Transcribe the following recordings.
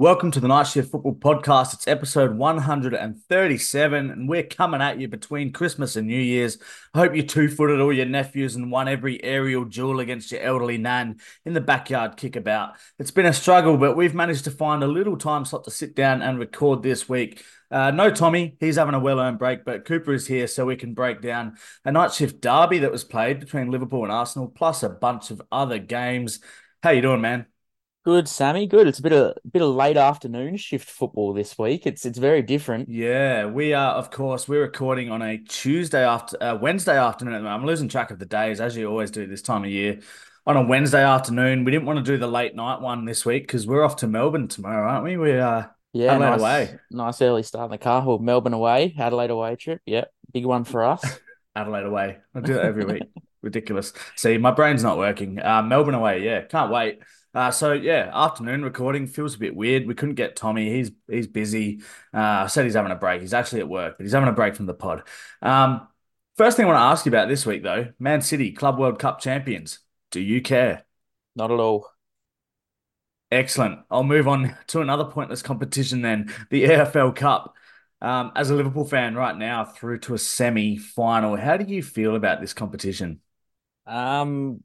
Welcome to the Night Shift Football Podcast. It's episode 137, and we're coming at you between Christmas and New Year's. I hope you two footed all your nephews and won every aerial duel against your elderly nan in the backyard kickabout. It's been a struggle, but we've managed to find a little time slot to sit down and record this week. Uh, no Tommy, he's having a well earned break, but Cooper is here so we can break down a night shift derby that was played between Liverpool and Arsenal, plus a bunch of other games. How you doing, man? Good, Sammy. Good. It's a bit of bit of late afternoon shift football this week. It's it's very different. Yeah, we are. Of course, we're recording on a Tuesday after uh, Wednesday afternoon. I'm losing track of the days as you always do this time of year. On a Wednesday afternoon, we didn't want to do the late night one this week because we're off to Melbourne tomorrow, aren't we? We are. Uh, yeah, Adelaide nice, away. Nice early start in the car. Well, Melbourne away, Adelaide away trip. Yep, big one for us. Adelaide away. I do that every week. Ridiculous. See, my brain's not working. Uh, Melbourne away. Yeah, can't wait. Uh, so yeah, afternoon recording feels a bit weird. We couldn't get Tommy. He's he's busy. Uh, I said he's having a break. He's actually at work, but he's having a break from the pod. Um, first thing I want to ask you about this week, though, Man City Club World Cup champions. Do you care? Not at all. Excellent. I'll move on to another pointless competition then, the EFL Cup. Um, as a Liverpool fan right now, through to a semi-final, how do you feel about this competition? Um,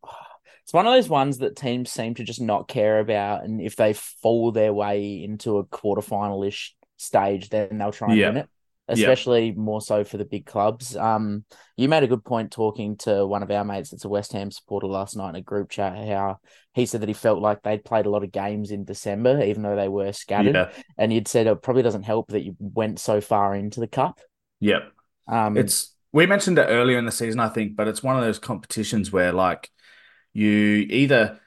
it's one of those ones that teams seem to just not care about, and if they fall their way into a quarterfinal-ish stage, then they'll try and yeah. win it. Especially yeah. more so for the big clubs. Um, you made a good point talking to one of our mates that's a West Ham supporter last night in a group chat. How he said that he felt like they'd played a lot of games in December, even though they were scattered. Yeah. And you'd said it probably doesn't help that you went so far into the cup. Yep. Um, it's we mentioned it earlier in the season, I think, but it's one of those competitions where like you either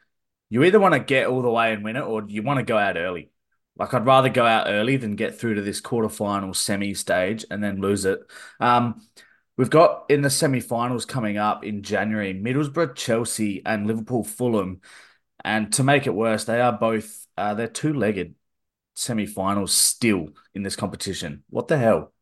you either want to get all the way and win it or you want to go out early. Like I'd rather go out early than get through to this quarterfinal semi stage and then lose it. Um, we've got in the semi-finals coming up in January, Middlesbrough, Chelsea, and Liverpool, Fulham. And to make it worse, they are both uh, they're two-legged semi-finals still in this competition. What the hell?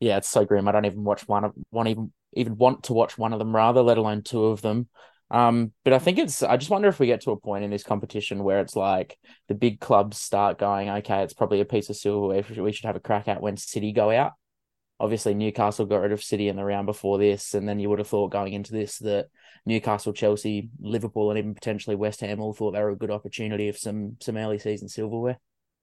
Yeah, it's so grim. I don't even watch one of one even even want to watch one of them rather, let alone two of them. Um, but I think it's I just wonder if we get to a point in this competition where it's like the big clubs start going, okay, it's probably a piece of silverware we should have a crack at when City go out. Obviously, Newcastle got rid of City in the round before this, and then you would have thought going into this that Newcastle, Chelsea, Liverpool, and even potentially West Ham all thought they were a good opportunity of some some early season silverware.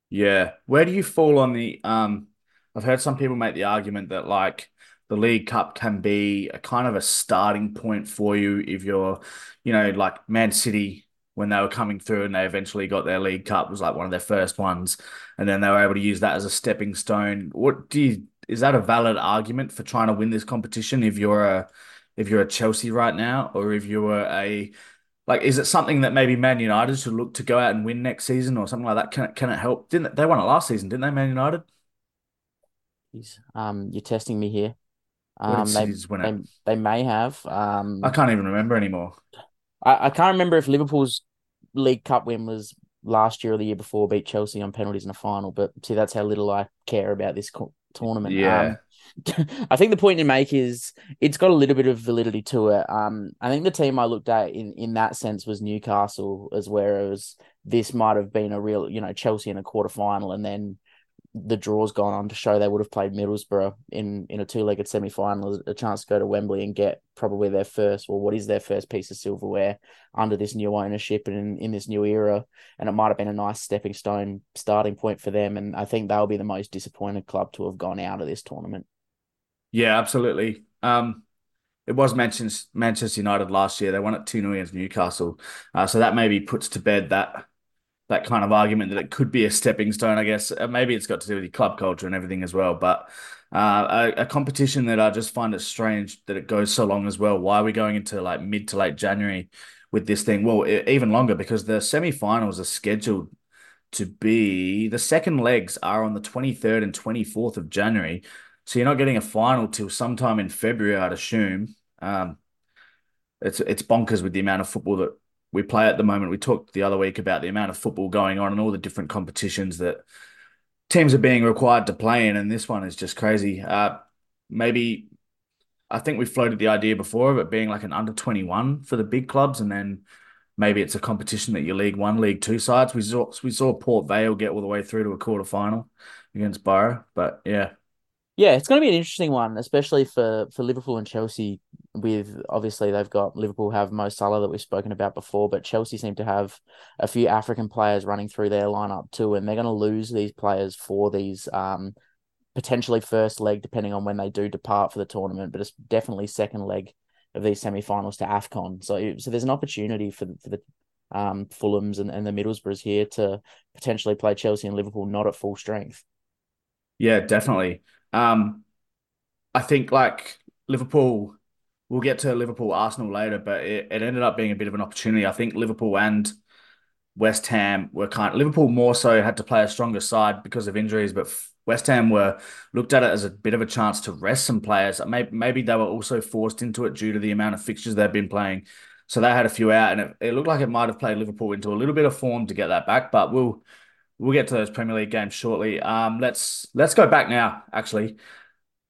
Yeah, where do you fall on the? Um, I've heard some people make the argument that like the League Cup can be a kind of a starting point for you if you're, you know, like Man City when they were coming through and they eventually got their League Cup was like one of their first ones, and then they were able to use that as a stepping stone. What do you? Is that a valid argument for trying to win this competition if you're a if you're a Chelsea right now, or if you were a like, is it something that maybe Man United should look to go out and win next season or something like that? Can it can it help? Didn't they won it last season? Didn't they, Man United? Um, you're testing me here. Um, they, they, they may have. Um, I can't even remember anymore. I, I can't remember if Liverpool's League Cup win was last year or the year before, beat Chelsea on penalties in a final. But see, that's how little I care about this co- tournament. Yeah. Um, I think the point you make is it's got a little bit of validity to it. Um, I think the team I looked at in, in that sense was Newcastle, as whereas this might have been a real, you know, Chelsea in a quarter final and then the draw's gone on to show they would have played Middlesbrough in in a two legged semi final, a chance to go to Wembley and get probably their first, or what is their first piece of silverware under this new ownership and in, in this new era. And it might have been a nice stepping stone starting point for them. And I think they'll be the most disappointed club to have gone out of this tournament. Yeah, absolutely. Um, it was Manchester Manchester United last year. They won it 2 0 against Newcastle. Uh, so that maybe puts to bed that that kind of argument that it could be a stepping stone. I guess uh, maybe it's got to do with the club culture and everything as well. But uh, a, a, competition that I just find it strange that it goes so long as well. Why are we going into like mid to late January with this thing? Well, it, even longer because the semi-finals are scheduled to be the second legs are on the 23rd and 24th of January. So you're not getting a final till sometime in February, I'd assume. Um, it's it's bonkers with the amount of football that we play at the moment. We talked the other week about the amount of football going on and all the different competitions that teams are being required to play in, and this one is just crazy. Uh, maybe I think we floated the idea before of it being like an under twenty one for the big clubs, and then maybe it's a competition that your League One, League Two sides. We saw we saw Port Vale get all the way through to a quarter final against Boro, but yeah, yeah, it's going to be an interesting one, especially for for Liverpool and Chelsea. With obviously they've got Liverpool have Mo Salah that we've spoken about before, but Chelsea seem to have a few African players running through their lineup too, and they're going to lose these players for these um potentially first leg, depending on when they do depart for the tournament, but it's definitely second leg of these semi-finals to AFCON. So so there's an opportunity for for the um Fulhams and, and the Middlesbroughs here to potentially play Chelsea and Liverpool not at full strength. Yeah, definitely. Um, I think like Liverpool, we'll get to Liverpool Arsenal later, but it, it ended up being a bit of an opportunity. I think Liverpool and West Ham were kind of, Liverpool more so had to play a stronger side because of injuries, but West Ham were looked at it as a bit of a chance to rest some players. Maybe, maybe they were also forced into it due to the amount of fixtures they've been playing. So they had a few out, and it, it looked like it might have played Liverpool into a little bit of form to get that back. But we'll We'll get to those Premier League games shortly. Um, let's let's go back now. Actually,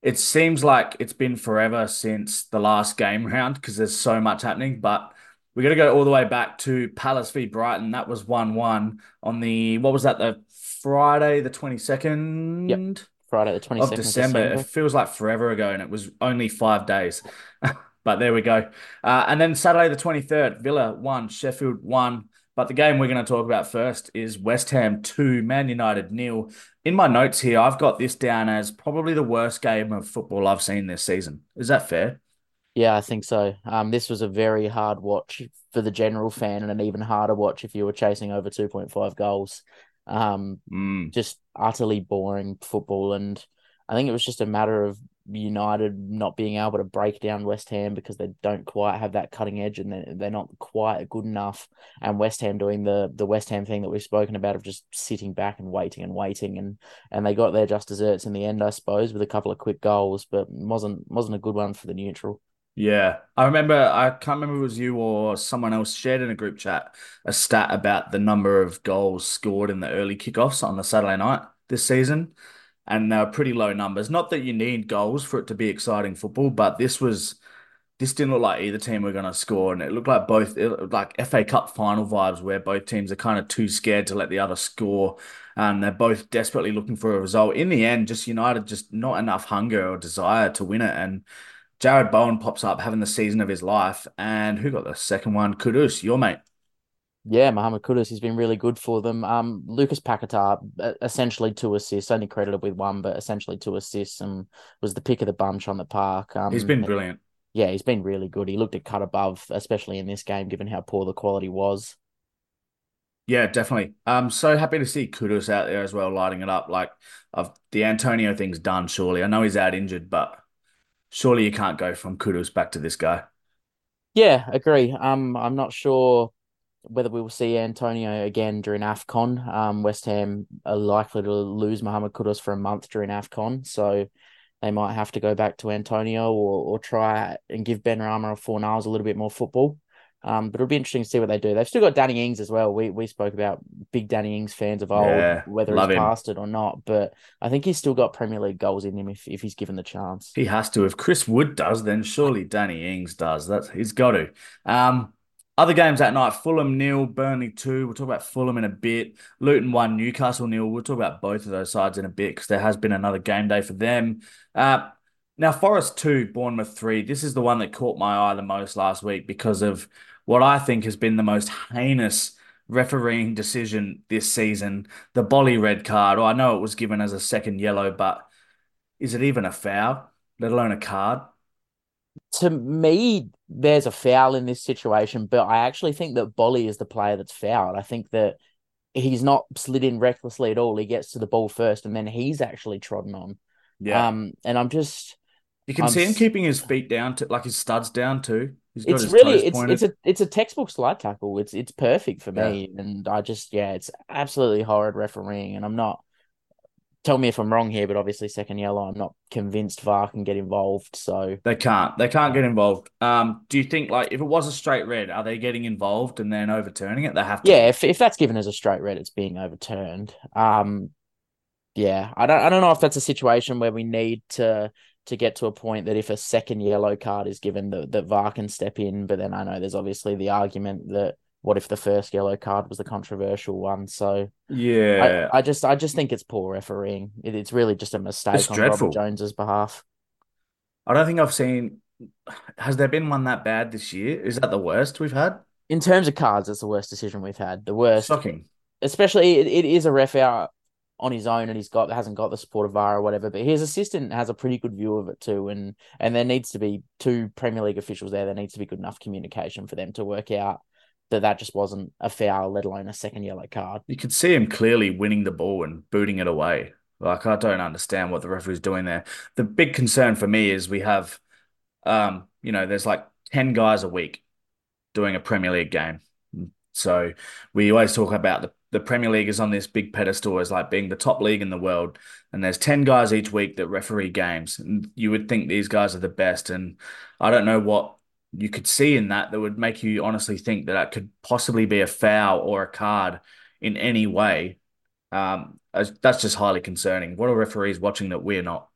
it seems like it's been forever since the last game round because there's so much happening. But we got to go all the way back to Palace v Brighton. That was one one on the what was that the Friday the twenty second. Yep. Friday the twenty second of December. December. It feels like forever ago, and it was only five days. but there we go. Uh, and then Saturday the twenty third, Villa one, Sheffield one. But the game we're going to talk about first is West Ham 2, Man United nil. In my notes here, I've got this down as probably the worst game of football I've seen this season. Is that fair? Yeah, I think so. Um, this was a very hard watch for the general fan, and an even harder watch if you were chasing over 2.5 goals. Um, mm. Just utterly boring football. And I think it was just a matter of United not being able to break down West Ham because they don't quite have that cutting edge and they're, they're not quite good enough. And West Ham doing the the West Ham thing that we've spoken about of just sitting back and waiting and waiting and and they got their just desserts in the end, I suppose, with a couple of quick goals, but wasn't wasn't a good one for the neutral. Yeah, I remember. I can't remember if it was you or someone else shared in a group chat a stat about the number of goals scored in the early kickoffs on the Saturday night this season and they were pretty low numbers. Not that you need goals for it to be exciting football, but this was this didn't look like either team were going to score, and it looked like both like FA Cup final vibes where both teams are kind of too scared to let the other score, and they're both desperately looking for a result. In the end, just United just not enough hunger or desire to win it, and Jarrod Bowen pops up having the season of his life, and who got the second one? Kudus, your mate. Yeah, Mohamed Kudus, he's been really good for them. Um, Lucas Paquetá, essentially two assists, only credited with one, but essentially two assists, and was the pick of the bunch on the park. Um, he's been brilliant. Yeah, he's been really good. He looked a cut above, especially in this game, given how poor the quality was. Yeah, definitely. I'm so happy to see Kudus out there as well, lighting it up. Like, I've, the Antonio thing's done. Surely, I know he's out injured, but surely you can't go from Kudus back to this guy. Yeah, agree. Um, I'm not sure whether we will see Antonio again during AFCON. Um, West Ham are likely to lose Mohamed Kudus for a month during AFCON, so they might have to go back to Antonio or or try and give Ben Benrahma or Fornals a little bit more football. Um, but it'll be interesting to see what they do. They've still got Danny Ings as well. We we spoke about big Danny Ings fans of old, yeah, whether he's him. passed it or not. But I think he's still got Premier League goals in him if, if he's given the chance. He has to. If Chris Wood does, then surely Danny Ings does. That's he's got to. Um, other games that night, Fulham nil, Burnley two. We'll talk about Fulham in a bit. Luton one, Newcastle nil. We'll talk about both of those sides in a bit because there has been another game day for them. Uh, now, Forest two, Bournemouth three. This is the one that caught my eye the most last week because of what I think has been the most heinous refereeing decision this season. The Boly red card. Well, I know it was given as a second yellow, but is it even a foul, let alone a card? To me, there's a foul in this situation, but I actually think that Boly is the player that's fouled. I think that he's not slid in recklessly at all. He gets to the ball first, and then he's actually trodden on. Yeah. Um, and I'm just you can I'm, see him keeping his feet down to like his studs down too. it's really it's pointed. it's a it's a textbook slide tackle. It's it's perfect for me, yeah. and I just yeah, it's absolutely horrid refereeing, and I'm not tell me if I'm wrong here, but obviously second yellow, I'm not convinced VAR can get involved. So they can't. They can't get involved. Um, do you think like if it was a straight red, are they getting involved and then overturning it? They have to. Yeah, if if that's given as a straight red, it's being overturned. Um, yeah, I don't I don't know if that's a situation where we need to to get to a point that if a second yellow card is given, that that VAR can step in. But then I know there's obviously the argument that what if the first yellow card was the controversial one? So Yeah. I, I just I just think it's poor refereeing. It, it's really just a mistake It's on dreadful. Robert Jones's behalf. I don't think I've seen. Has there been one that bad this year? Is that the worst we've had? In terms of cards, it's the worst decision we've had. The worst, Shocking. especially it, it is a ref out on his own and he's got hasn't got the support of VAR or whatever, but his assistant has a pretty good view of it too. And and there needs to be two Premier League officials there. There needs to be good enough communication for them to work out that that just wasn't a foul, let alone a second yellow card. You could see him clearly winning the ball and booting it away. Like I don't understand what the referee's doing there. The big concern for me is we have, um, you know, there's like ten guys a week doing a Premier League game. So we always talk about the the Premier League is on this big pedestal as like being the top league in the world, and there's ten guys each week that referee games, and you would think these guys are the best, and I don't know what you could see in that that would make you honestly think that that could possibly be a foul or a card in any way. Um, that's just highly concerning. What are referees watching that we're not?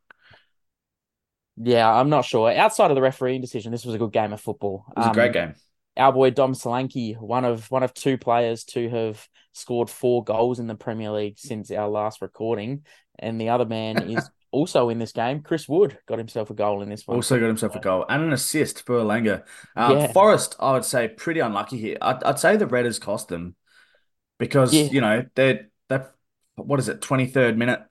Yeah, I'm not sure. Outside of the refereeing decision, this was a good game of football. It was a Um, great game. our boy Dom Solanke, one of one of two players to have scored four goals in the Premier League since our last recording, and the other man is also in this game. Chris Wood got himself a goal in this one. Also got himself a goal and an assist for Elanga. Um, Yeah. Forest, I would say, pretty unlucky here. I'd, I'd say the Redders cost them because Yeah. you know they're they what is it, twenty third minute,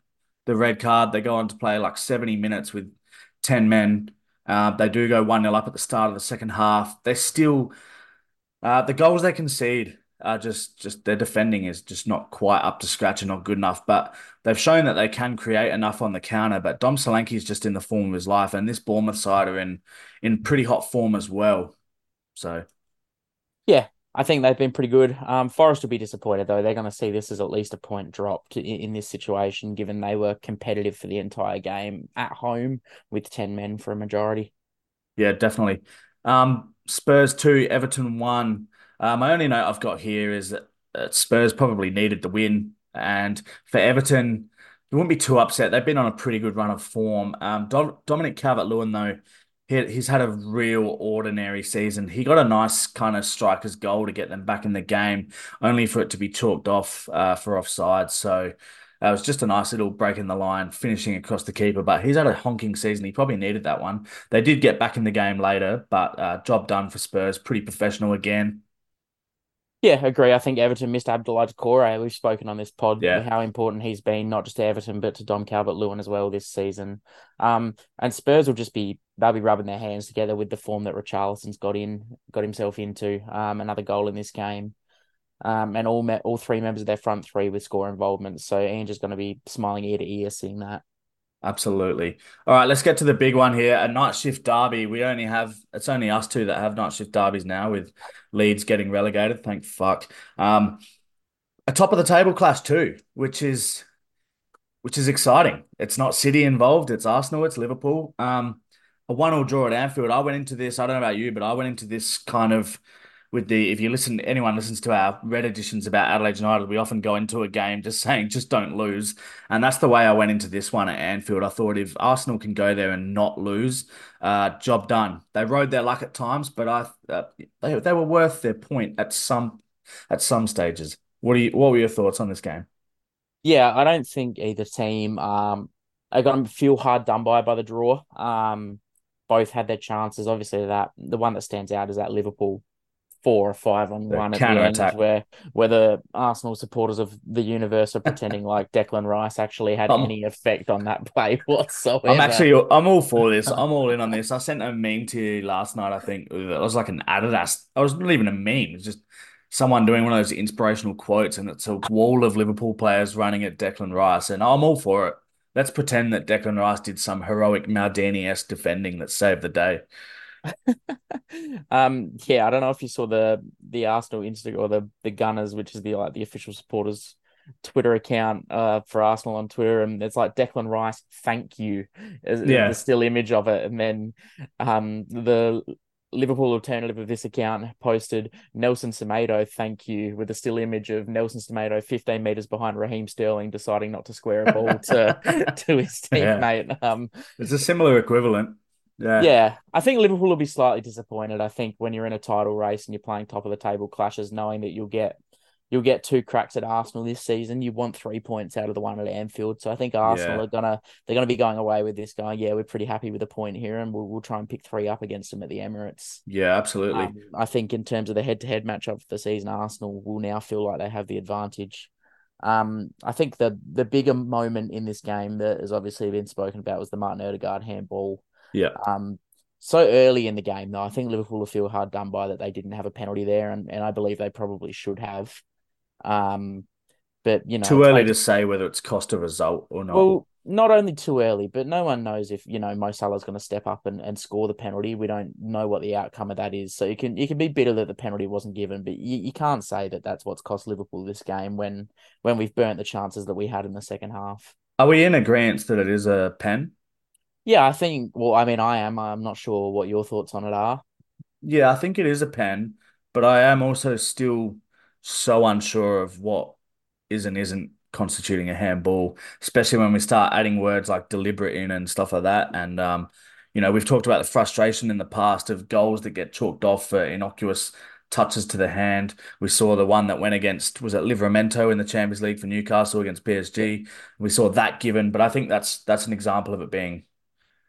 the red card. They go on to play like seventy minutes with ten men. Uh, they do go one 0 up at the start of the second half. They're still uh, the goals they concede are just just their defending is just not quite up to scratch and not good enough. But they've shown that they can create enough on the counter. But Dom Solanke is just in the form of his life, and this Bournemouth side are in in pretty hot form as well. So Yeah, I think they've been pretty good. Um, Forest will be disappointed though. They're going to see this as at least a point dropped in, in this situation, given they were competitive for the entire game at home with ten men for a majority. yeah, definitely. Um, Spurs two, Everton one. Uh, my only note I've got here is that Spurs probably needed the win, and for Everton, you wouldn't be too upset. They've been on a pretty good run of form. Um, Dom- Dominic Calvert-Lewin though, he, he's had a real ordinary season. He got a nice kind of striker's goal to get them back in the game, only for it to be chalked off uh, for offside. So. Uh, it was just a nice little break in the line, finishing across the keeper. But he's had a honking season. He probably needed that one. They did get back in the game later, but uh, job done for Spurs. Pretty professional again. Yeah, agree. I think Everton missed Abdoulaye Doucouré. We've spoken on this pod Yeah. how important he's been, not just to Everton, but to Dom Calvert Lewin as well this season. Um, and Spurs will just be they'll be rubbing their hands together with the form that Richarlison's got in, got himself into. Um, another goal in this game. Um, and all me- all three members of their front three with score involvement. So Ange is going to be smiling ear to ear seeing that. Absolutely. All right, let's get to the big one here. A night shift derby. We only have it's only us two that have night shift derbies now, with Leeds getting relegated. Thank fuck. Um, a top of the table clash too, which is which is exciting. It's not City involved. It's Arsenal. It's Liverpool. Um, a one-all draw at Anfield. I went into this. I don't know about you, but I went into this kind of with the. If you listen, anyone listens to our red editions about Adelaide United, we often go into a game just saying just don't lose, and that's the way I went into this one at Anfield. I thought if Arsenal can go there and not lose, uh, job done. They rode their luck at times, but I uh, they they were worth their point at some at some stages. What do you? What were your thoughts on this game? Yeah, I don't think either team um are going to feel hard done by by the draw. Um, both had their chances. Obviously, that the one that stands out is that Liverpool four or five on The one at the end, where where the Arsenal supporters of the universe are pretending like Declan Rice actually had Um, any effect on that play whatsoever. I'm actually I'm all for this. I'm all in on this. I sent a meme to you last night. I think it was like an Adidas. I was not even a meme. It's just someone doing one of those inspirational quotes, and it's a wall of Liverpool players running at Declan Rice, and I'm all for it. Let's pretend that Declan Rice did some heroic Maldini-esque defending that saved the day. um, yeah, I don't know if you saw the the Arsenal Insta or the the Gunners, which is the like the official supporters Twitter account uh for Arsenal on Twitter, and it's like Declan Rice, thank you, is Yeah. the still image of it, and then um the Liverpool alternative of this account posted Nelson Semedo, thank you, with a still image of Nelson Semedo 15 meters behind Raheem Sterling deciding not to square a ball to to his Yeah. teammate. Um, It's a similar equivalent. Yeah. Yeah, I think Liverpool will be slightly disappointed. I think when you're in a title race and you're playing top of the table clashes, knowing that you'll get you'll get two cracks at Arsenal this season. You want three points out of the one at Anfield. So I think Arsenal Yeah. are gonna they're gonna be going away with this going, yeah, we're pretty happy with the point here and we'll we'll try and pick three up against them at the Emirates. Yeah, absolutely. Um, I think in terms of the head to head matchup for the season, Arsenal will now feel like they have the advantage. Um, I think the the bigger moment in this game that has obviously been spoken about was the Martin Odegaard handball. Yeah. Um, so early in the game, though, I think Liverpool will feel hard done by that they didn't have a penalty there, and, and I believe they probably should have. Um, but you know, Too early like- to say whether it's cost a result or not. well, not only too early, but no one knows if you know Mo Salah's going to step up and, and score the penalty. We don't know what the outcome of that is, so you can you can be bitter that the penalty wasn't given, but you, you can't say that that's what's cost Liverpool this game when when we've burnt the chances that we had in the second half. Are we in agreement that it is a pen? Yeah, I think. Well, I mean, I am. I'm not sure what your thoughts on it are. Yeah, I think it is a pen, but I am also still so unsure of what is and isn't constituting a handball, especially when we start adding words like deliberate in and stuff like that. And um, you know, we've talked about the frustration in the past of goals that get chalked off for innocuous touches to the hand. We saw the one that went against was it Livramento in the Champions League for Newcastle against PSG. We saw that given, but I think that's that's an example of it being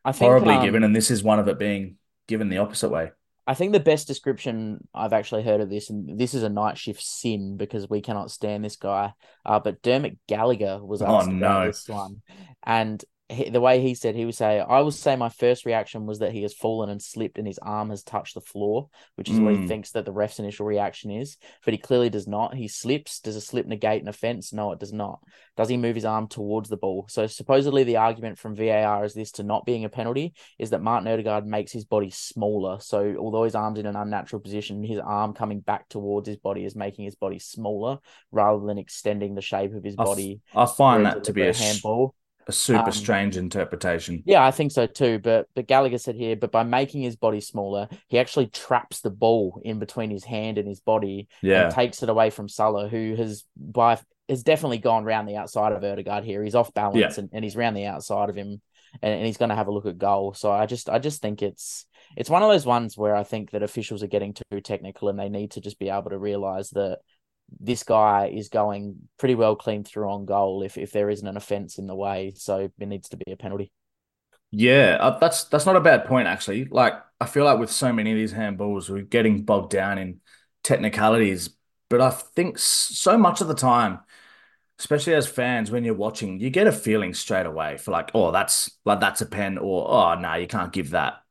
I think horribly um, given, and this is one of it being given the opposite way. I think the best description I've actually heard of this, and this is a night shift sin because we cannot stand this guy. Uh, but Dermot Gallagher was Oh, asked about no. this one, and he, the way he said, he would say, "I will say my first reaction was that he has fallen and slipped, and his arm has touched the floor, which is what he Mm. thinks that the ref's initial reaction is. But he clearly does not. He slips. Does a slip negate an offense? No, it does not. Does he move his arm towards the ball? So supposedly the argument from VAR is this to not being a penalty is that Martin Odegaard makes his body smaller. So although his arm's in an unnatural position, his arm coming back towards his body is making his body smaller rather than extending the shape of his I f- body. I find that to be a, handball. A super Um, strange interpretation. Yeah, I think so too. But but Gallagher said here, but by making his body smaller, he actually traps the ball in between his hand and his body Yeah. and takes it away from Salah, who has by has definitely gone round the outside of Odegaard here. He's off balance Yeah. and, and he's round the outside of him and, and he's gonna have a look at goal. So I just I just think it's it's one of those ones where I think that officials are getting too technical and they need to just be able to realise that this guy is going pretty well clean through on goal if, if there isn't an offence in the way. So it needs to be a penalty. Yeah, uh, that's that's not a bad point actually. Like I feel like with so many of these handballs, we're getting bogged down in technicalities, but I think so much of the time, especially as fans, when you're watching, you get a feeling straight away for like, oh, that's like that's a pen, or oh no, you can't give that.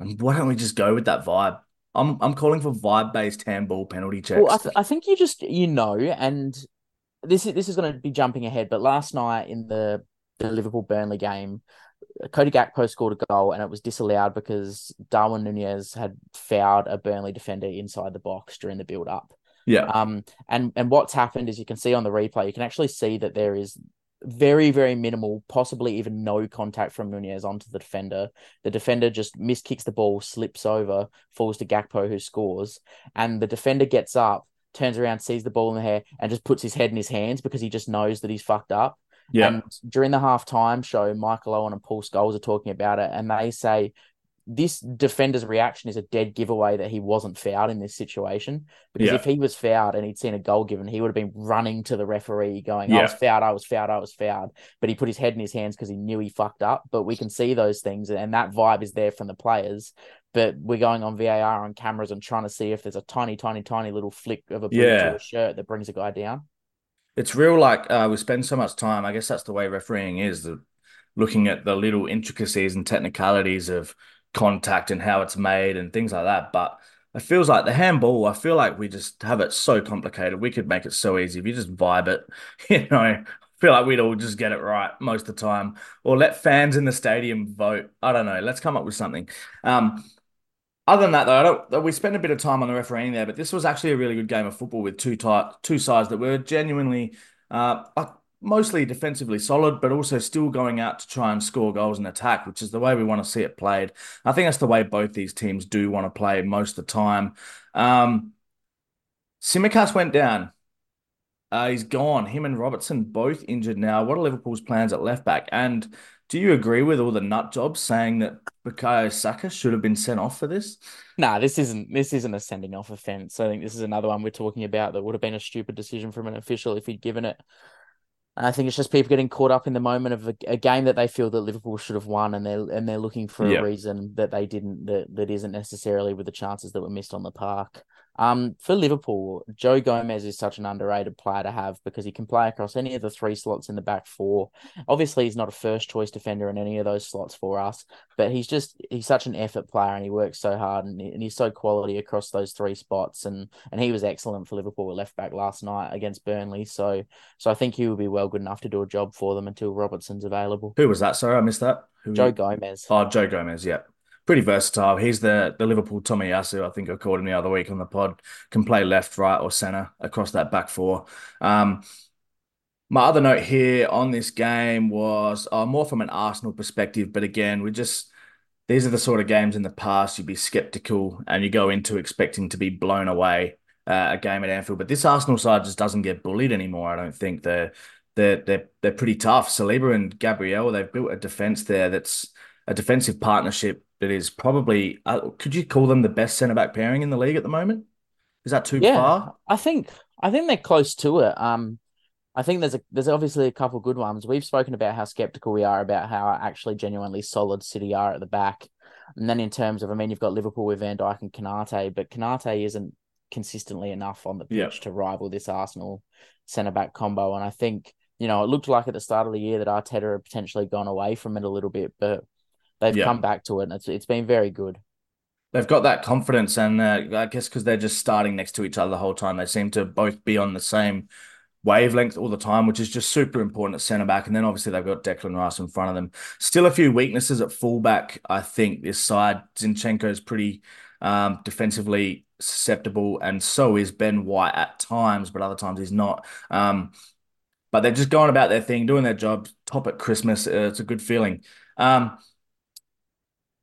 And why don't we just go with that vibe? I'm I'm calling for vibe-based handball penalty checks. Well, I, th- I think you just you know, and this is this is going to be jumping ahead, but last night in the the Liverpool Burnley game, Cody Gakpo scored a goal and it was disallowed because Darwin Nunez had fouled a Burnley defender inside the box during the build up. yeah, Um, and and what's happened is you can see on the replay, you can actually see that there is very very minimal, possibly even no contact from Nunez onto the defender. The defender just miskicks the ball, slips over, falls to Gakpo who scores, and the defender gets up, turns around, sees the ball in the air, and just puts his head in his hands because he just knows that he's fucked up. yeah, And during the halftime show, Michael Owen and Paul Scholes are talking about it, and they say this defender's reaction is a dead giveaway that he wasn't fouled in this situation. Because Yeah. if he was fouled and he'd seen a goal given, he would have been running to the referee going, I was fouled, I was fouled, I was fouled. But he put his head in his hands because he knew he fucked up. But we can see those things, and that vibe is there from the players. But we're going on VAR on cameras and trying to see if there's a tiny, tiny, tiny little flick of a boot Yeah. to a shirt that brings a guy down. It's real like uh, we spend so much time. I guess that's the way refereeing is, the, looking at the little intricacies and technicalities of contact and how it's made and things like that. But it feels like the handball, I feel like we just have it so complicated. We could make it so easy if you just vibe it, you know. I feel like we'd all just get it right most of the time, or let fans in the stadium vote. I don't know. Let's come up with something. Um, other than that, though, I don't, we spent a bit of time on the refereeing there, but this was actually a really good game of football with two type, two sides that were genuinely, uh, mostly defensively solid, but also still going out to try and score goals and attack, which is the way we want to see it played. I think that's the way both these teams do want to play most of the time. Um, Tsimikas went down. Uh, he's gone. Him and Robertson both injured now. What are Liverpool's plans at left back? And do you agree with all the nut jobs saying that Bukayo Saka should have been sent off for this? Nah, this isn't this isn't a sending off offence. I think this is another one we're talking about that would have been a stupid decision from an official if he'd given it. I think it's just people getting caught up in the moment of a, a, game that they feel that Liverpool should have won, and they're and they're looking for a reason that they didn't that that isn't necessarily with the chances that were missed on the park. Um, for Liverpool, Joe Gomez is such an underrated player to have because he can play across any of the three slots in the back four. Obviously, he's not a first choice defender in any of those slots for us, but he's just he's such an effort player and he works so hard and, and he's so quality across those three spots. And and he was excellent for Liverpool at left back last night against Burnley. So so I think he will be well good enough to do a job for them until Robertson's available. Who was that? Sorry, I missed that. Who... Joe Gomez. Oh, Joe Gomez. Yeah pretty versatile. He's the the Liverpool Tomiyasu. I think I called him the other week on the pod. Can play left, right, or center across that back four. Um, my other note here on this game was uh, more from an Arsenal perspective, but again, we just these are the sort of games in the past you'd be skeptical and you go into expecting to be blown away uh, a game at Anfield. But this Arsenal side just doesn't get bullied anymore. I don't think they're they're they're they're pretty tough. Saliba and Gabriel, they've built a defense there that's a defensive partnership that is probably uh, could you call them the best centre back pairing in the league at the moment? Is that too yeah, far? I think I think they're close to it. Um, I think there's a there's obviously a couple good ones. We've spoken about how skeptical we are about how actually genuinely solid City are at the back, and then in terms of I mean you've got Liverpool with Van Dijk and Konate, but Konate isn't consistently enough on the pitch yep. to rival this Arsenal centre back combo. And I think you know it looked like at the start of the year that Arteta had potentially gone away from it a little bit, but they've yeah. come back to it, and it's it's been very good. They've got that confidence, and uh, I guess because they're just starting next to each other the whole time, they seem to both be on the same wavelength all the time, which is just super important at centre back. And then obviously they've got Declan Rice in front of them. Still a few weaknesses at fullback. I think this side, Zinchenko is pretty um, defensively susceptible, and so is Ben White at times, but other times he's not. Um, but they're just going about their thing, doing their job. Top at Christmas, uh, it's a good feeling. Um,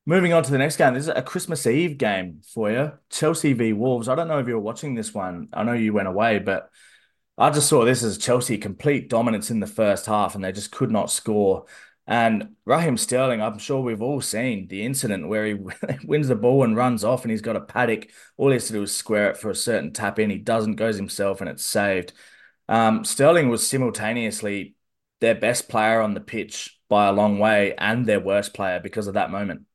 Moving on to the next game, this is a Christmas Eve game for you. Chelsea v Wolves. I don't know if you were watching this one. I know you went away, but I just saw this as Chelsea complete dominance in the first half and they just could not score. And Raheem Sterling, I'm sure we've all seen the incident where he wins the ball and runs off and he's got a paddock. All he has to do is square it for a certain tap in. He doesn't, goes himself and it's saved. Um, Sterling was simultaneously their best player on the pitch by a long way and their worst player because of that moment.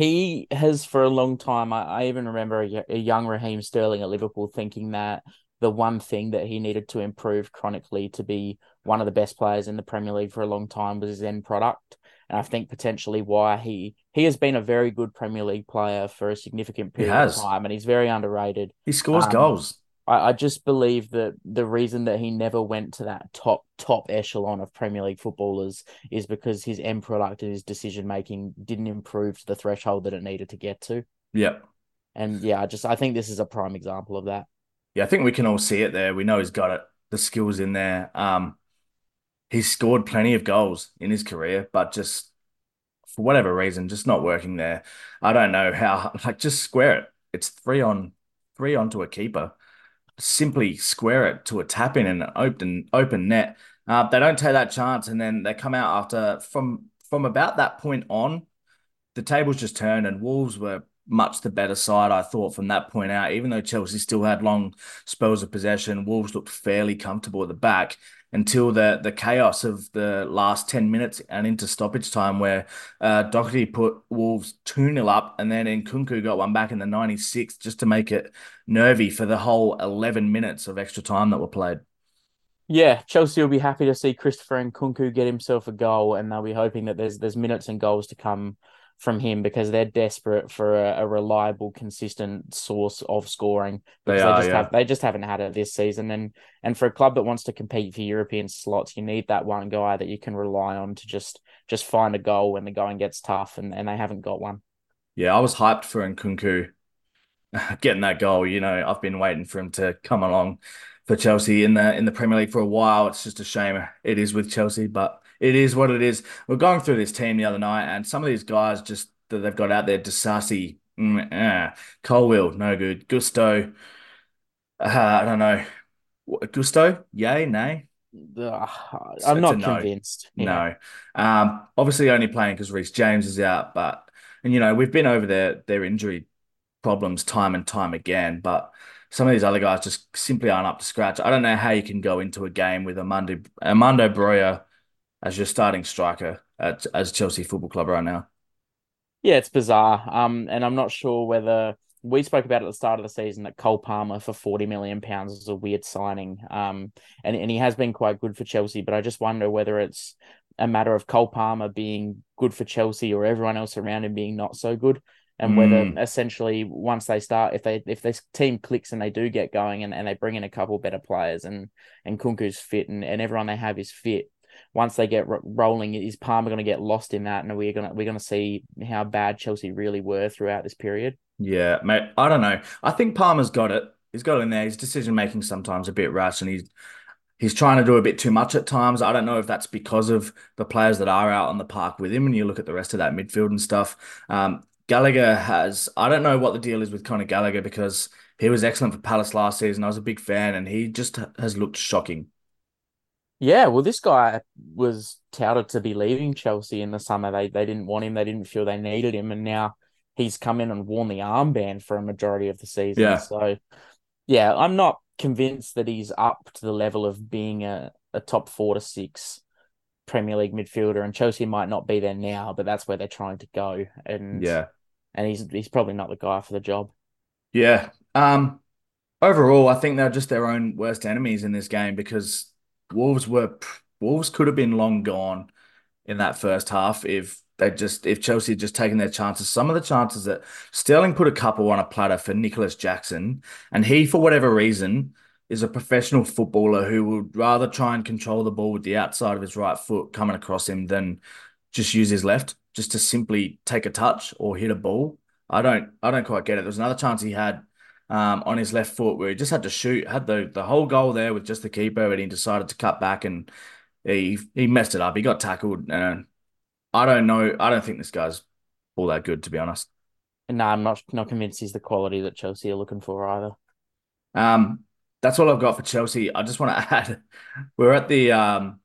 He has for a long time. I, I even remember a, a young Raheem Sterling at Liverpool thinking that the one thing that he needed to improve chronically to be one of the best players in the Premier League for a long time was his end product. And I think potentially why he he has been a very good Premier League player for a significant period of time, and he's very underrated. He scores um, goals. I, I just believe that the reason that he never went to that top top echelon of Premier League footballers is because his end product and his decision making didn't improve to the threshold that it needed to get to. Yeah. And yeah, I just I think this is a prime example of that. Yeah, I think we can all see it there. We know he's got it, the skills in there. Um, he's scored plenty of goals in his career, but just for whatever reason, just not working there. I don't know how. Like, just square it. It's three on three onto a keeper simply square it to a tap in and an open open net. Uh, they don't take that chance, and then they come out after from from about that point on, the tables just turned, and Wolves were much the better side, I thought, from that point out. Even though Chelsea still had long spells of possession, Wolves looked fairly comfortable at the back until the the chaos of the last 10 minutes and into stoppage time where uh, Doherty put Wolves 2-0 up and then Nkunku got one back in the 96th just to make it nervy for the whole 11 minutes of extra time that were played. Yeah, Chelsea will be happy to see Christopher Nkunku get himself a goal and they'll be hoping that there's there's minutes and goals to come from him because they're desperate for a, a reliable, consistent source of scoring. Because they, are, they just yeah. have they just haven't had it this season. And and for a club that wants to compete for European slots, you need that one guy that you can rely on to just just find a goal when the going gets tough, and, and they haven't got one. Yeah, I was hyped for Nkunku getting that goal. You know, I've been waiting for him to come along for Chelsea in the in the Premier League for a while. It's just a shame it is with Chelsea, but it is what it is. We're going through this team the other night, and some of these guys just that they've got out there, Disasi, mm, eh, Colwill, no good. Gusto, uh, I don't know. Gusto, yay, nay. I'm not no. convinced. Yeah. No. Um, obviously only playing because Reece James is out, but and you know, we've been over their their injury problems time and time again, but some of these other guys just simply aren't up to scratch. I don't know how you can go into a game with Armando Armando Broja as your starting striker at as Chelsea Football Club right now. Yeah, it's bizarre. Um, and I'm not sure whether we spoke about at the start of the season that Cole Palmer for 40 million pounds is a weird signing. Um, and, and he has been quite good for Chelsea, but I just wonder whether it's a matter of Cole Palmer being good for Chelsea or everyone else around him being not so good. And whether mm. essentially once they start, if they if this team clicks and they do get going and, and they bring in a couple better players and and Nkunku's fit and, and everyone they have is fit, once they get rolling, is Palmer going to get lost in that, and we're gonna we're gonna see how bad Chelsea really were throughout this period? Yeah, mate. I don't know. I think Palmer's got it. He's got it in there. His decision making sometimes a bit rash, and he's he's trying to do a bit too much at times. I don't know if that's because of the players that are out on the park with him. And you look at the rest of that midfield and stuff. Um, Gallagher has. I don't know what the deal is with Conor Gallagher because he was excellent for Palace last season. I was a big fan, and he just has looked shocking. Yeah, well, this guy was touted to be leaving Chelsea in the summer. They they didn't want him. They didn't feel they needed him, and now he's come in and worn the armband for a majority of the season. Yeah. So, yeah, I'm not convinced that he's up to the level of being a, a top four to six Premier League midfielder. And Chelsea might not be there now, but that's where they're trying to go. And yeah, and he's he's probably not the guy for the job. Yeah. Um. Overall, I think they're just their own worst enemies in this game because Wolves were Wolves could have been long gone in that first half if they just if Chelsea had just taken their chances. Some of the chances that Sterling put a couple on a platter for Nicolas Jackson, and he, for whatever reason, is a professional footballer who would rather try and control the ball with the outside of his right foot coming across him than just use his left, just to simply take a touch or hit a ball. I don't I don't quite get it. There was another chance he had um, on his left foot where he just had to shoot, had the the whole goal there with just the keeper, and he decided to cut back and he he messed it up. He got tackled and I don't know. I don't think this guy's all that good, to be honest. No, I'm not not convinced he's the quality that Chelsea are looking for either. Um, that's all I've got for Chelsea. I just want to add, we are at the um,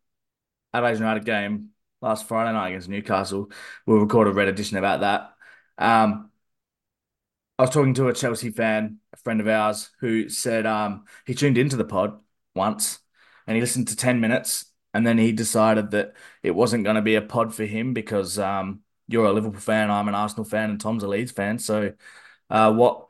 Adelaide United game last Friday night against Newcastle. We'll record a red edition about that. Um, I was talking to a Chelsea fan, a friend of ours, who said um, he tuned into the pod once and he listened to 10 minutes and then he decided that it wasn't going to be a pod for him because um, you're a Liverpool fan, I'm an Arsenal fan, and Tom's a Leeds fan. So, uh, what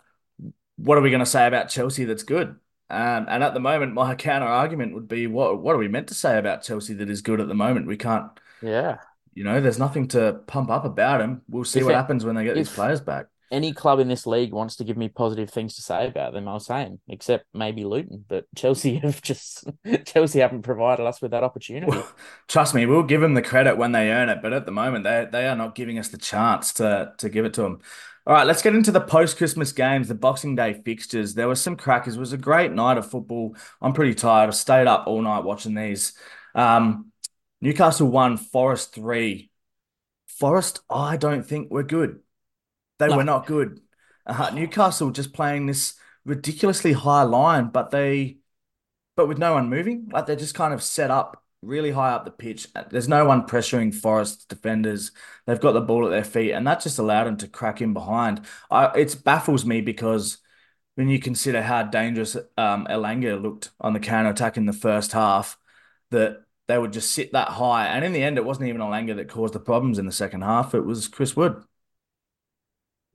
what are we going to say about Chelsea that's good? Um, and at the moment, my counter argument would be, what what are we meant to say about Chelsea that is good at the moment? We can't. Yeah. You know, there's nothing to pump up about him. We'll see if what it, happens when they get if, these players back any club in this league wants to give me positive things to say about them, I was saying, except maybe Luton. But Chelsea have just Chelsea haven't provided us with that opportunity. Well, trust me, we'll give them the credit when they earn it, but at the moment they they are not giving us the chance to to give it to them. All right, let's get into the post Christmas games, the Boxing Day fixtures. There were some crackers. It was a great night of football. I'm pretty tired. I stayed up all night watching these. Um, Newcastle won, Forest three. Forest, I don't think we're good. They no. were not good. Uh, Newcastle just playing this ridiculously high line, but they, but with no one moving, like they're just kind of set up really high up the pitch. There's no one pressuring Forest defenders. They've got the ball at their feet, and that just allowed them to crack in behind. I, it baffles me because when you consider how dangerous um, Elanga looked on the counter attack in the first half, that they would just sit that high. And in the end, it wasn't even Elanga that caused the problems in the second half. It was Chris Wood.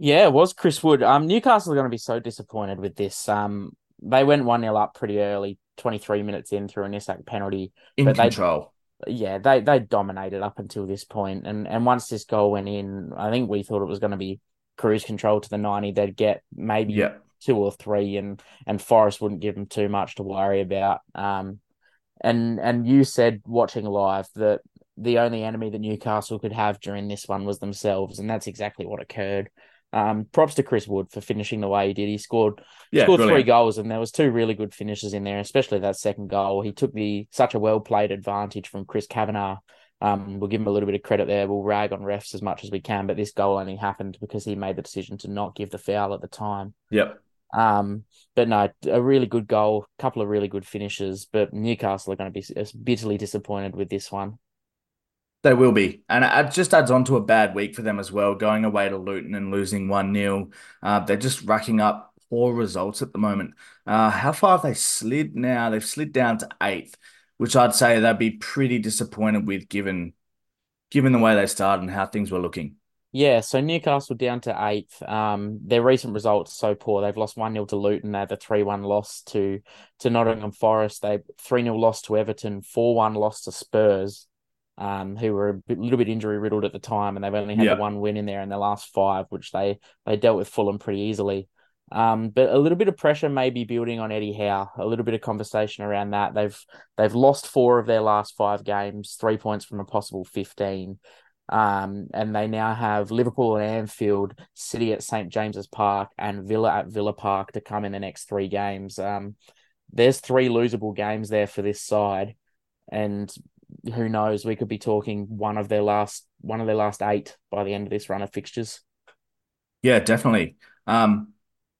Yeah, it was Chris Wood. Um, Newcastle are going to be so disappointed with this. Um, they went one 0 up pretty early, twenty three minutes in through an Isak penalty. In but control. They, yeah, they they dominated up until this point, and and once this goal went in, I think we thought it was going to be cruise control to the ninety. They'd get maybe yeah. two or three, and and Forest wouldn't give them too much to worry about. Um, and and you said watching live that the only enemy that Newcastle could have during this one was themselves, and that's exactly what occurred. Um, props to Chris Wood for finishing the way he did. He scored yeah, scored brilliant. three goals, and there was two really good finishes in there, especially that second goal. He took the such a well played advantage from Chris Kavanagh. Um, we'll give him a little bit of credit there. We'll rag on refs as much as we can, but this goal only happened because he made the decision to not give the foul at the time. Yep. Um, but no, a really good goal, couple of really good finishes. But Newcastle are going to be bitterly disappointed with this one. They will be. And it just adds on to a bad week for them as well, going away to Luton and losing 1 0. Uh, they're just racking up poor results at the moment. Uh, how far have they slid now? They've slid down to eighth, which I'd say they'd be pretty disappointed with given given the way they started and how things were looking. Yeah, so Newcastle down to eighth. Um, their recent results so poor. They've lost one 0 to Luton. They had a three one loss to to Nottingham Forest. They three 0 loss to Everton. Four one loss to Spurs um, who were a bit, little bit injury riddled at the time, and they've only had the one win in there in the last five, which they they dealt with Fulham pretty easily. Um, but a little bit of pressure may be building on Eddie Howe. A little bit of conversation around that. They've they've lost four of their last five games, three points from a possible fifteen. Um, and they now have Liverpool at Anfield, City at St James's Park, and Villa at Villa Park to come in the next three games. Um, there's three losable games there for this side, and who knows? We could be talking one of their last one of their last eight by the end of this run of fixtures. Yeah, definitely. Um,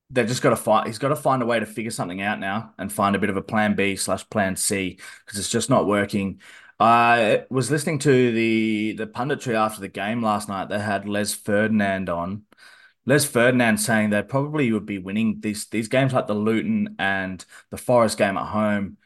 they've just got to find. He's got to find a way to figure something out now and find a bit of a plan B slash plan C because it's just not working. I was listening to the the punditry after the game last night. They had Les Ferdinand on. Les Ferdinand saying they probably would be winning these these games like the Luton and the Forest game at home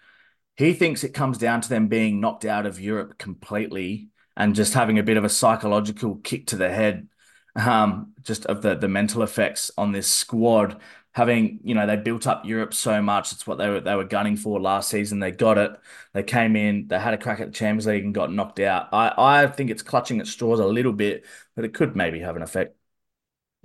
he thinks it comes down to them being knocked out of Europe completely and just having a bit of a psychological kick to the head, um, just of the the mental effects on this squad. Having you know they built up Europe so much, it's what they were they were gunning for last season. They got it. They came in, they had a crack at the Champions League and got knocked out. I I think it's clutching at straws a little bit, but it could maybe have an effect.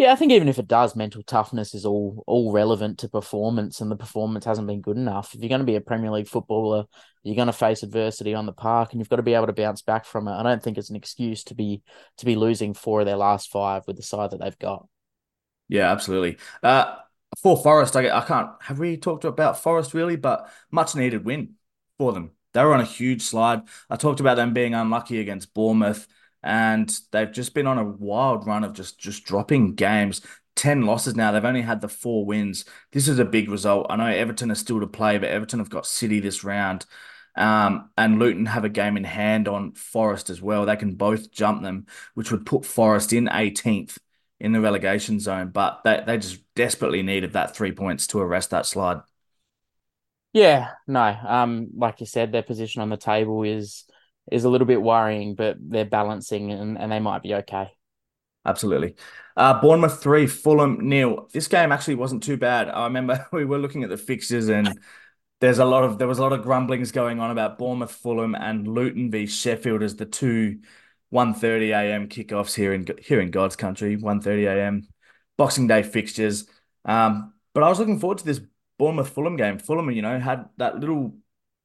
Yeah, I think even if it does, mental toughness is all all relevant to performance, and the performance hasn't been good enough. If you're going to be a Premier League footballer, you're going to face adversity on the park, and you've got to be able to bounce back from it. I don't think it's an excuse to be to be losing four of their last five with the side that they've got. Yeah, absolutely. Uh, for Forest, I, I can't have we talked about Forest really, but much needed win for them. They were on a huge slide. I talked about them being unlucky against Bournemouth and they've just been on a wild run of just just dropping games. 10 losses now. They've only had the four wins. This is a big result. I know Everton are still to play, but Everton have got City this round. Um, and Luton have a game in hand on Forest as well. They can both jump them, which would put Forest in 18th in the relegation zone. But they, they just desperately needed that three points to arrest that slide. Yeah, no. Um, like you said, their position on the table is is a little bit worrying, but they're balancing and, and they might be okay. Absolutely. Uh, Bournemouth three, Fulham nil. This game actually wasn't too bad. I remember we were looking at the fixtures and there's a lot of there was a lot of grumblings going on about Bournemouth, Fulham, and Luton v Sheffield as the two 1.30 a.m. kickoffs here in here in God's country. 1.30 a.m. Boxing Day fixtures. Um, but I was looking forward to this Bournemouth Fulham game. Fulham, you know, had that little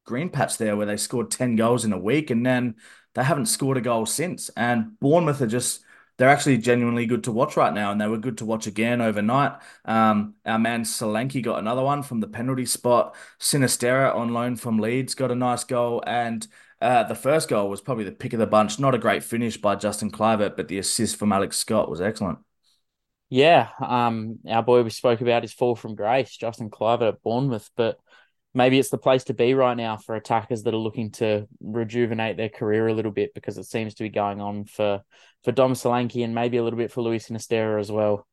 green patch there where they scored 10 goals in a week and then they haven't scored a goal since. And Bournemouth are just, they're actually genuinely good to watch right now. And they were good to watch again overnight. Um, our man Solanke got another one from the penalty spot. Sinisterra on loan from Leeds got a nice goal. And uh, the first goal was probably the pick of the bunch. Not a great finish by Justin Kluivert, but the assist from Alex Scott was excellent. Yeah, um, our boy we spoke about his fall from grace, Justin Kluivert at Bournemouth, but maybe it's the place to be right now for attackers that are looking to rejuvenate their career a little bit because it seems to be going on for for Dom Solanke and maybe a little bit for Luis Sinisterra as well.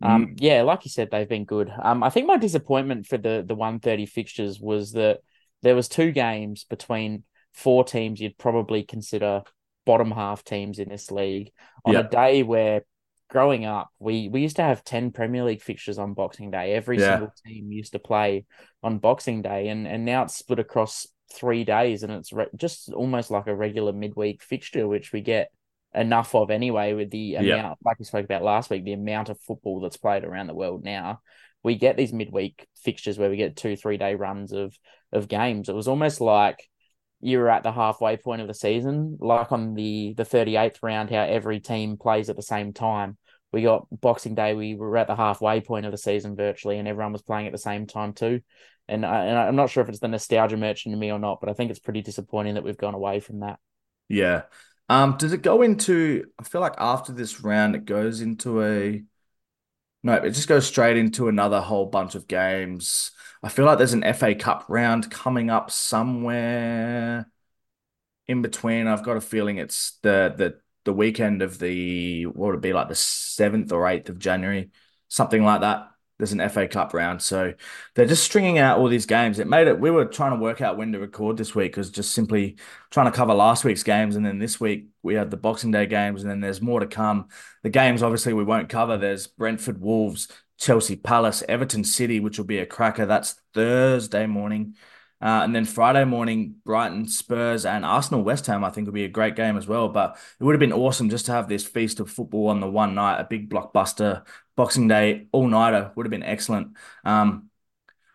Um, mm. yeah, like you said, they've been good. Um, I think my disappointment for the the one thirty fixtures was that there was two games between four teams you'd probably consider bottom half teams in this league on a day where growing up, we we used to have ten Premier League fixtures on Boxing Day. Every yeah. single team used to play on Boxing Day, and and now it's split across three days, and it's re- just almost like a regular midweek fixture, which we get enough of anyway. With the amount, yeah. like we spoke about last week, the amount of football that's played around the world now. We get these midweek fixtures where we get two, three day runs of of games. It was almost like you were at the halfway point of the season, like on the the 38th round, how every team plays at the same time. We got Boxing Day, we were at the halfway point of the season virtually, and everyone was playing at the same time too. And, I, and I'm not sure if it's the nostalgia merchant in me or not, but I think it's pretty disappointing that we've gone away from that. Yeah. Um, does it go into? I feel like after this round, it goes into a No, it just goes straight into another whole bunch of games. I feel like there's an FA Cup round coming up somewhere in between. I've got a feeling it's the the the weekend of the what would it be like the seventh or eighth of January, something like that. There's an FA Cup round, so they're just stringing out all these games. It made it. We were trying to work out when to record this week because just simply trying to cover last week's games, and then this week we had the Boxing Day games, and then there's more to come. The games obviously we won't cover. There's Brentford Wolves, Chelsea Palace, Everton City, which will be a cracker. That's Thursday morning. Uh, and then Friday morning, Brighton, Spurs, and Arsenal, West Ham, I think would be a great game as well. But it would have been awesome just to have this feast of football on the one night, a big blockbuster Boxing Day all nighter would have been excellent. Um,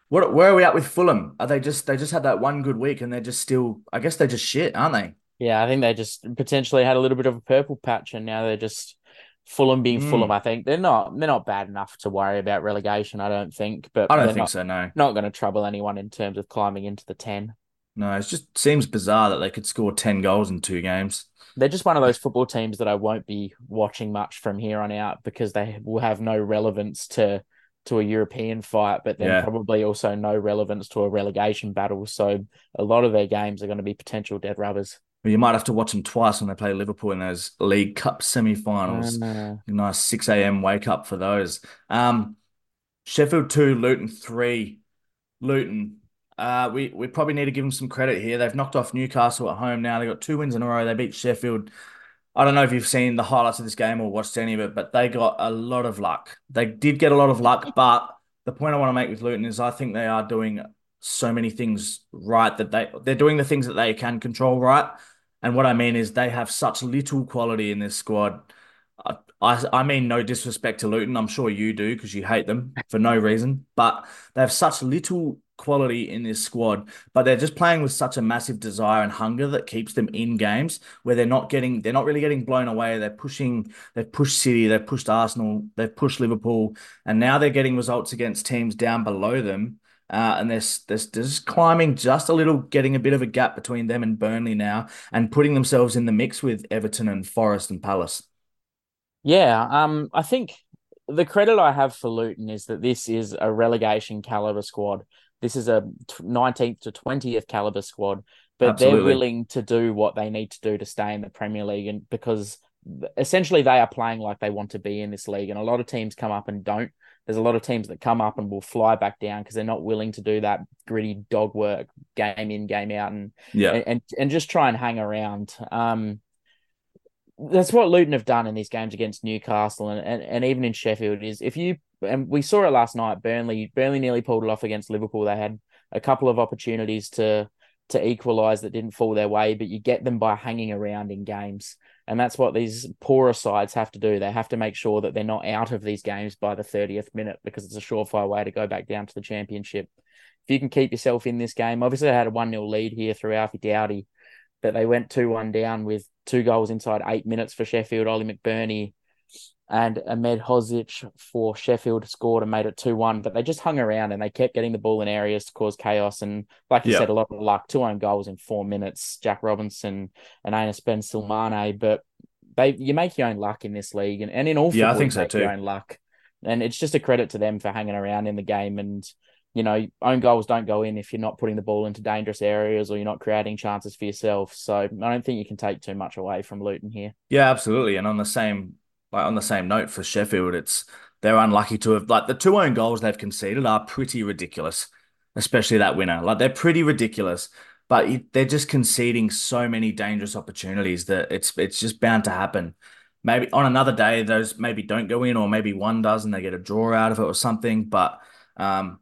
what where are we at with Fulham? Are they just they just had that one good week and they're just still? I guess they're just shit, aren't they? Yeah, I think they just potentially had a little bit of a purple patch, and now they're just Fulham being mm. Fulham, I think they're not they're not bad enough to worry about relegation. I don't think, but I don't think not, so. No, not going to trouble anyone in terms of climbing into the ten. No, it just seems bizarre that they could score ten goals in two games. They're just one of those football teams that I won't be watching much from here on out because they will have no relevance to to a European fight, but then yeah. probably also no relevance to a relegation battle. So a lot of their games are going to be potential dead rubbers. You might have to watch them twice when they play Liverpool in those League Cup semi-finals. Nice six a.m. wake up for those. Um, Sheffield two, Luton three. Luton, uh, we we probably need to give them some credit here. They've knocked off Newcastle at home. Now they got two wins in a row. They beat Sheffield. I don't know if you've seen the highlights of this game or watched any of it, but they got a lot of luck. They did get a lot of luck, but the point I want to make with Luton is I think they are doing so many things right that they they're doing the things that they can control right. And what I mean is they have such little quality in this squad. I, I, I mean, no disrespect to Luton. I'm sure you do because you hate them for no reason. But they have such little quality in this squad, but they're just playing with such a massive desire and hunger that keeps them in games where they're not getting, they're not really getting blown away. They're pushing, they've pushed City, they've pushed Arsenal, they've pushed Liverpool, and now they're getting results against teams down below them uh, and they're, they're, just climbing just a little, getting a bit of a gap between them and Burnley now, and putting themselves in the mix with Everton and Forest and Palace. Yeah, um, I think the credit I have for Luton is that this is a relegation caliber squad. This is a 19th to 20th caliber squad, but Absolutely. they're willing to do what they need to do to stay in the Premier League, and because essentially they are playing like they want to be in this league, and a lot of teams come up and don't. There's a lot of teams that come up and will fly back down because they're not willing to do that gritty dog work game in game out and yeah. and and just try and hang around. Um that's what Luton have done in these games against Newcastle and, and, and even in Sheffield is if you and we saw it last night Burnley Burnley nearly pulled it off against Liverpool they had a couple of opportunities to to equalize that didn't fall their way but you get them by hanging around in games and that's what these poorer sides have to do. They have to make sure that they're not out of these games by the 30th minute because it's a surefire way to go back down to the championship. If you can keep yourself in this game, obviously they had a 1 0 lead here through Alfie Doughty, but they went 2 1 down with two goals inside eight minutes for Sheffield. Ollie McBurnie and Ahmedhodzic for Sheffield scored and made it 2 1. But they just hung around and they kept getting the ball in areas to cause chaos. And like you yep. said, a lot of luck, two own goals in four minutes, Jack Robinson and Anis Benrahma. But they you make your own luck in this league and, and in all football, yeah, I think so too. your own luck. And it's just a credit to them for hanging around in the game and you know, own goals don't go in if you're not putting the ball into dangerous areas or you're not creating chances for yourself. So I don't think you can take too much away from Luton here. Yeah, absolutely. And on the same like on the same note for Sheffield, it's they're unlucky to have like the two own goals they've conceded are pretty ridiculous, especially that winner. Like they're pretty ridiculous, but they're just conceding so many dangerous opportunities that it's it's just bound to happen. Maybe on another day those maybe don't go in, or maybe one does and they get a draw out of it or something. But um,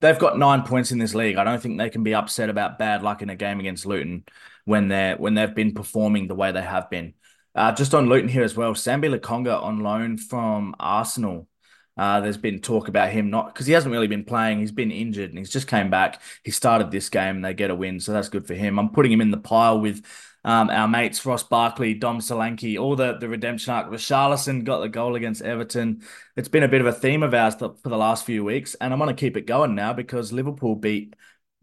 they've got nine points in this league. I don't think they can be upset about bad luck in a game against Luton when they're when they've been performing the way they have been. Uh, just on Luton here as well, Sambi Lokonga on loan from Arsenal. Uh, there's been talk about him not because he hasn't really been playing. He's been injured and he's just came back. He started this game and they get a win, so that's good for him. I'm putting him in the pile with um, our mates Ross Barkley, Dom Solanke, all the the redemption arc. Richarlison got the goal against Everton. It's been a bit of a theme of ours for the last few weeks, and I'm going to keep it going now because Liverpool beat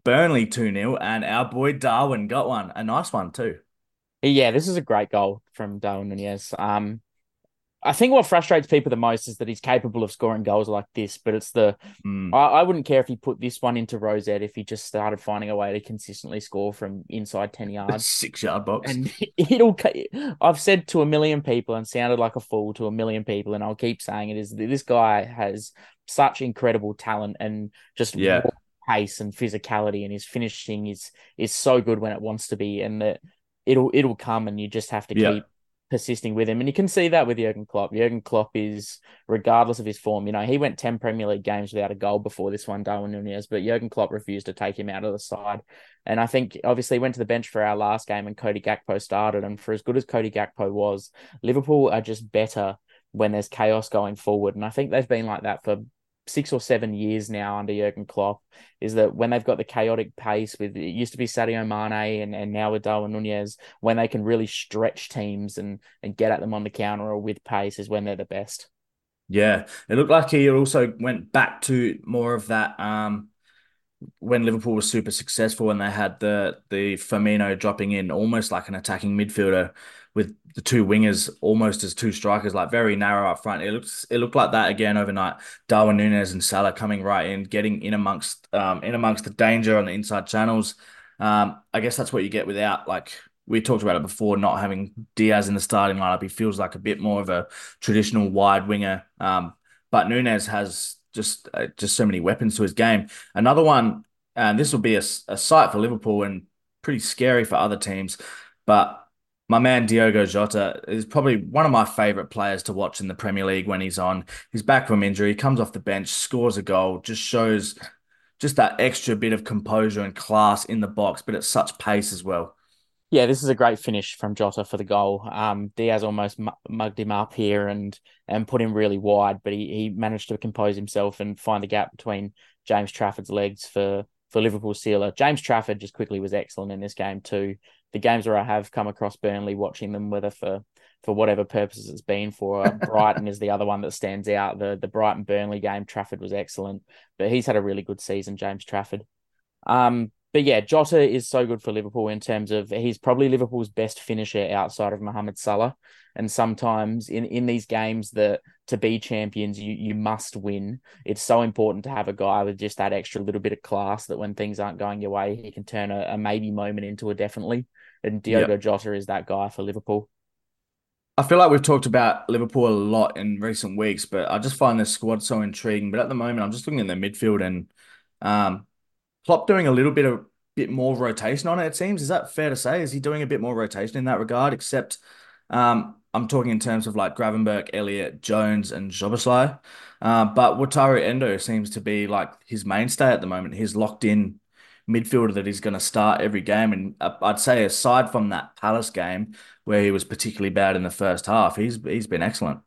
Burnley 2 0, and our boy Darwin got one, a nice one too. Yeah, this is a great goal from Darwin Nunez. Um, I think what frustrates people the most is that he's capable of scoring goals like this, but it's the Mm. I, I wouldn't care if he put this one into Rosette if he just started finding a way to consistently score from inside 10 yards. Six yard box. And it'll I've said to a million people and sounded like a fool to a million people, and I'll keep saying it is this guy has such incredible talent and just Yeah. pace and physicality and his finishing is is so good when it wants to be and that it'll it'll come and you just have to Yeah. keep persisting with him. And you can see that with Jurgen Klopp. Jurgen Klopp is, regardless of his form, you know, he went 10 Premier League games without a goal before this one, Darwin Nunez, but Jurgen Klopp refused to take him out of the side. And I think obviously went to the bench for our last game and Cody Gakpo started. And for as good as Cody Gakpo was, Liverpool are just better when there's chaos going forward. And I think they've been like that for six or seven years now under Jurgen Klopp is that when they've got the chaotic pace with it used to be Sadio Mane and, and now with Darwin Nunez, when they can really stretch teams and and get at them on the counter or with pace is when they're the best. Yeah, it looked like he also went back to more of that um, when Liverpool was super successful and they had the the Firmino dropping in almost like an attacking midfielder with the two wingers almost as two strikers, like very narrow up front. It looks it looked like that again overnight. Darwin Nunez and Salah coming right in, getting in amongst um, in amongst the danger on the inside channels. Um, I guess that's what you get without like we talked about it before, not having Diaz in the starting lineup. He feels like a bit more of a traditional wide winger. Um, but Nunez has just uh, just so many weapons to his game. Another one, and this will be a, a sight for Liverpool and pretty scary for other teams. But my man Diogo Jota is probably one of my favorite players to watch in the Premier League when he's on. He's back from injury, comes off the bench, scores a goal, just shows just that extra bit of composure and class in the box, but at such pace as well. Yeah, this is a great finish from Jota for the goal. Um, Diaz almost mu- mugged him up here and and put him really wide, but he, he managed to compose himself and find the gap between James Trafford's legs for for Liverpool sealer. James Trafford just quickly was excellent in this game too. The games where I have come across Burnley, watching them, whether for for whatever purposes it's been for, Brighton is the other one that stands out. The the Brighton Burnley game, Trafford was excellent, but he's had a really good season, James Trafford. Um, but yeah, Jota is so good for Liverpool in terms of he's probably Liverpool's best finisher outside of Mohamed Salah. And sometimes in, in these games that to be champions, you you must win. It's so important to have a guy with just that extra little bit of class that when things aren't going your way, he can turn a, a maybe moment into a definitely. And Diogo Yep. Jota is that guy for Liverpool. I feel like we've talked about Liverpool a lot in recent weeks, but I just find this squad so intriguing. But at the moment, I'm just looking at the midfield and um, Klopp doing a little bit of bit more rotation on it. It seems is that fair to say? Is he doing a bit more rotation in that regard? Except um, I'm talking in terms of like Gravenberch, Elliott, Jones, and Szoboszlai. Uh, but Wataru Endo seems to be like his mainstay at the moment. He's locked in midfielder that he's going to start every game. And uh, I'd say aside from that Palace game where he was particularly bad in the first half, he's he's been excellent.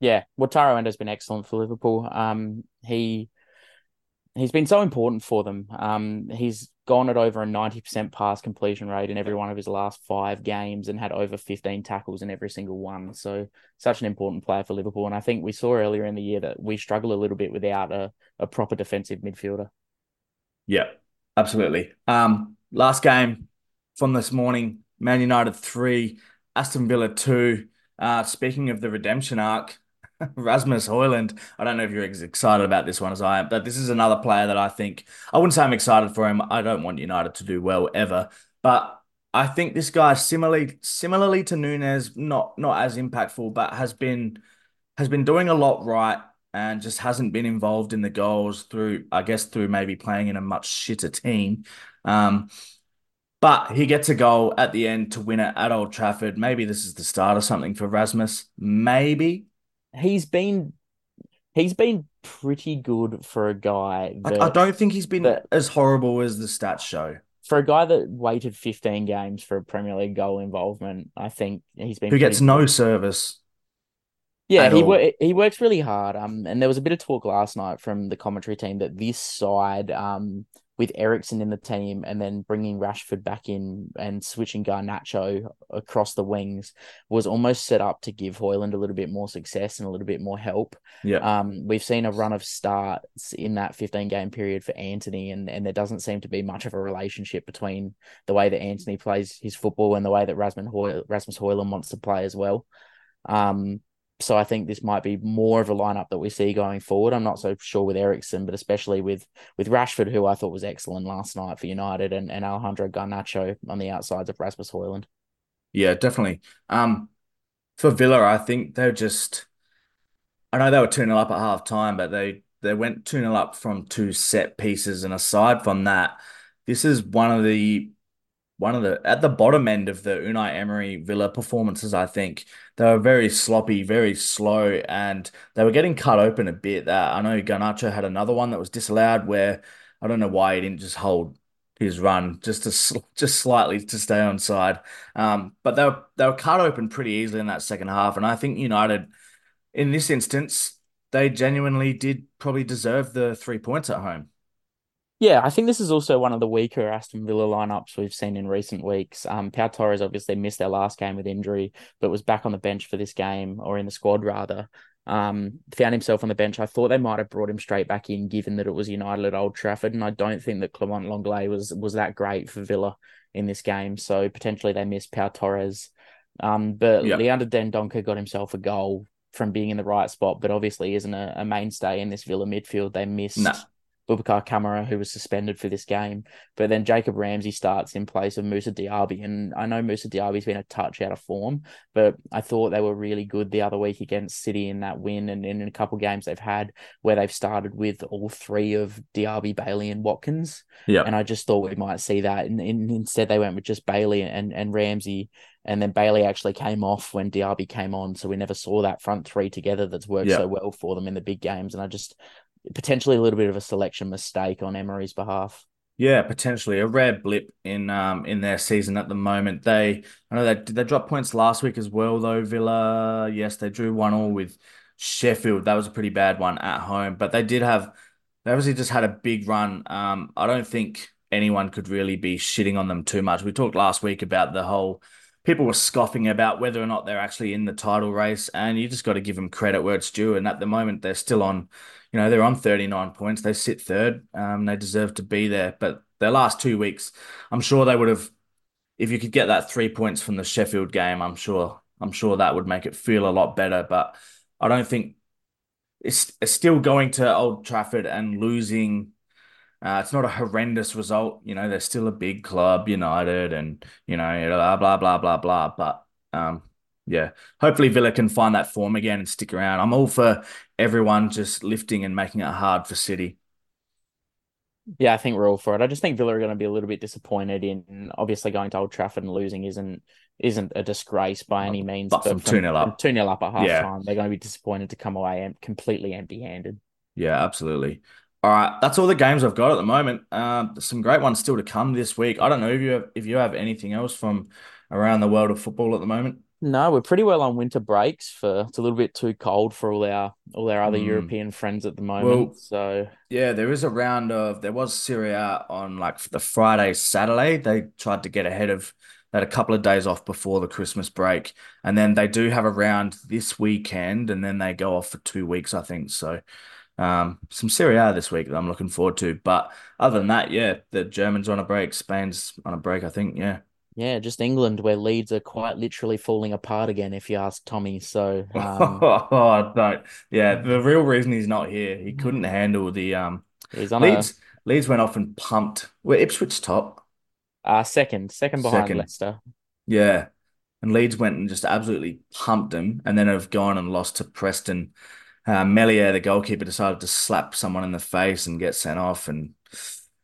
Yeah, Wataru Endo's been excellent for Liverpool. Um, he he's been so important for them. Um, he's gone at over a ninety percent pass completion rate in every one of his last five games and had over fifteen tackles in every single one. So such an important player for Liverpool. And I think we saw earlier in the year that we struggle a little bit without a, a proper defensive midfielder. Yeah, absolutely. Um, last game from this morning, Man United three, Aston Villa two. Uh, speaking of the redemption arc, Rasmus Hojlund. I don't know if you're as excited about this one as I am, but this is another player that I think I wouldn't say I'm excited for him. I don't want United to do well ever, but I think this guy similarly similarly to Nunez, not not as impactful, but has been has been doing a lot right and just hasn't been involved in the goals through, I guess, through maybe playing in a much shitter team. Um, but he gets a goal at the end to win it at Old Trafford. Maybe this is the start of something for Rasmus. Maybe. He's been he's been pretty good for a guy I, that I don't think he's been that- as horrible as the stats show. for a guy that waited 15 games for a Premier League goal involvement, I think he's been Who gets no good. service. Yeah, he wor- he works really hard. Um, and there was a bit of talk last night from the commentary team that this side, um, with Eriksen in the team and then bringing Rashford back in and switching Garnacho across the wings was almost set up to give Hojlund a little bit more success and a little bit more help. Yeah. Um, we've seen a run of starts in that 15 game period for Antony, and, and there doesn't seem to be much of a relationship between the way that Antony plays his football and the way that Rasmus, Hoy- Rasmus Hojlund wants to play as well. Um, so I think this might be more of a lineup that we see going forward. I'm not so sure with Eriksen, but especially with with Rashford, who I thought was excellent last night for United, and, and Alejandro Garnacho on the outsides of Rasmus Hojlund. Yeah, definitely. Um, for Villa, I think they're just. I know they were 2 0 up at half time, but they they went 2 0 up from two set pieces. And aside from that, this is one of the one of the at the bottom end of the Unai Emery Villa performances. I think they were very sloppy, very slow, and they were getting cut open a bit. That I know Garnacho had another one that was disallowed where I don't know why he didn't just hold his run just to just slightly to stay on side. Um, but they were they were cut open pretty easily in that second half, and I think United in this instance they genuinely did probably deserve the three points at home. Yeah, I think this is also one of the weaker Aston Villa lineups we've seen in recent weeks. Um, Pau Torres obviously missed their last game with injury, but was back on the bench for this game, or in the squad rather. Um, found himself on the bench. I thought they might have brought him straight back in, given that it was United at Old Trafford, and I don't think that Clement Lenglet was was that great for Villa in this game. So potentially they missed Pau Torres. Um, but yep. Leander Dendoncker got himself a goal from being in the right spot, but obviously isn't a, a mainstay in this Villa midfield. They missed. Nah. Boubacar Kamara, who was suspended for this game. But then Jacob Ramsey starts in place of Moussa Diaby. And I know Moussa Diaby's been a touch out of form, but I thought they were really good the other week against City in that win and, in a couple games they've had where they've started with all three of Diaby, Bailey, and Watkins. Yeah. And I just thought we might see that. And, and instead they went with just Bailey and, and Ramsey. And then Bailey actually came off when Diaby came on. So we never saw that front three together that's worked so well for them in the big games. And I just potentially a little bit of a selection mistake on Emery's behalf. Yeah, potentially a rare blip in um in their season at the moment. They I know they they dropped points last week as well though. Villa, yes, they drew one all with Sheffield. That was a pretty bad one at home, but they did have they obviously just had a big run. Um, I don't think anyone could really be shitting on them too much. We talked last week about the whole people were scoffing about whether or not they're actually in the title race, and you just got to give them credit where it's due. And at the moment, they're still on you know, they're on 39 points. They sit third. Um, they deserve to be there. But their last two weeks, I'm sure they would have, if you could get that three points from the Sheffield game, I'm sure, I'm sure that would make it feel a lot better. But I don't think it's, it's still going to Old Trafford and losing. Uh, it's not a horrendous result. You know, they're still a big club, United, and, you know, blah, blah, blah, blah, blah. But um, yeah, hopefully Villa can find that form again and stick around. I'm all for everyone just lifting and making it hard for City. Yeah, I think we're all for it. I just think Villa are going to be a little bit disappointed in obviously going to Old Trafford and losing isn't isn't a disgrace by any means. But, but from two 0 up, two 0 up at half yeah. time, they're going to be disappointed to come away completely empty handed. Yeah, absolutely. All right, that's all the games I've got at the moment. Um, some great ones still to come this week. I don't know if you have, if you have anything else from around the world of football at the moment. No, we're pretty well on winter breaks for it's a little bit too cold for all our all our other mm. European friends at the moment. Well, so yeah, there is a round of there was Serie A on like the Friday, Saturday. They tried to get ahead of that a couple of days off before the Christmas break. And then they do have a round this weekend and then they go off for two weeks, I think. So um, some Serie A this week that I'm looking forward to. But other than that, yeah, the Germans on a break, Spain's on a break, I think. Yeah. Yeah, just England, where Leeds are quite literally falling apart again, if you ask Tommy. So, um... oh, no. yeah, the real reason he's not here, he couldn't handle the um. He's on Leeds. A... Leeds went off and pumped. Where Ipswich top? Uh second, second behind second. Leicester. Yeah, and Leeds went and just absolutely pumped them, and then have gone and lost to Preston. Uh, Meslier, the goalkeeper, decided to slap someone in the face and get sent off, and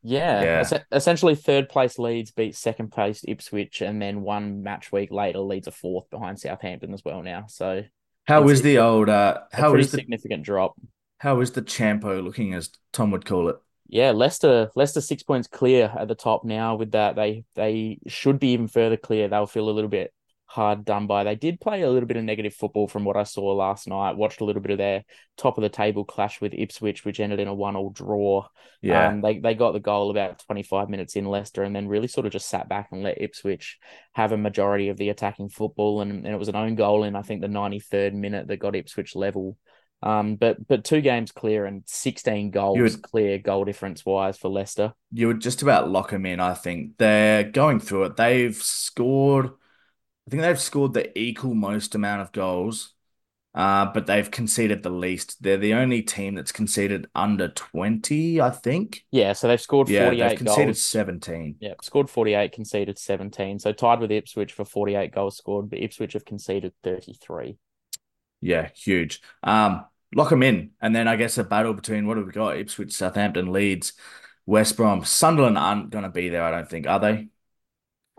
yeah, yeah. Es- essentially third place Leeds beat second place Ipswich, and then one match week later Leeds are fourth behind Southampton as well now. So how is the old uh how is the significant drop? How is the Champo looking, as Tom would call it? Yeah, Leicester Leicester six points clear at the top now. With that, they they should be even further clear. They'll feel a little bit hard done by. They did play a little bit of negative football from what I saw last night. Watched a little bit of their top of the table clash with Ipswich, which ended in a one all draw. Yeah, um, they they got the goal about twenty five minutes in Leicester, and then really sort of just sat back and let Ipswich have a majority of the attacking football. And, and it was an own goal in I think the ninety third minute that got Ipswich level. Um, but but two games clear and sixteen goals would, clear goal difference wise for Leicester. You would just about lock them in. I think they're going through it. They've scored think they've scored the equal most amount of goals uh, but they've conceded the least. They're the only team that's conceded under 20, I think. Yeah, so they've scored Yeah, 48 they've conceded goals. 17. Yeah, scored 48, conceded 17. So tied with Ipswich for 48 goals scored, but Ipswich have conceded 33. Yeah, huge. Um, lock them in. And then I guess a battle between what have we got? Ipswich, Southampton, Leeds, West Brom. Sunderland aren't going to be there, I don't think, are they?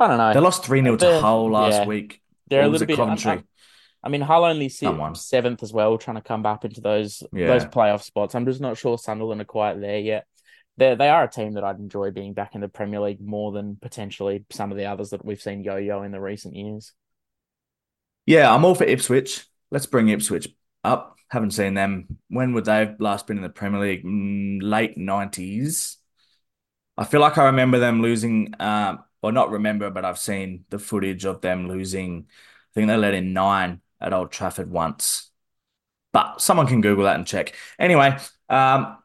I don't know. They lost 3 0 to Hull last yeah. week. They're a little it bit. I-. I mean, Hull only sit seventh as well, trying to come back into those Yeah. those playoff spots. I'm just not sure Sunderland are quite there yet. They they are a team that I'd enjoy being back in the Premier League more than potentially some of the others that we've seen yo-yo in the recent years. Yeah, I'm all for Ipswich. Let's bring Ipswich up. Haven't seen them. When would they have last been in the Premier League? Mm, late 90s. I feel like I remember them losing, um, or not remember, but I've seen the footage of them losing. I think they let in nine at Old Trafford once. But someone can Google that and check. Anyway, um,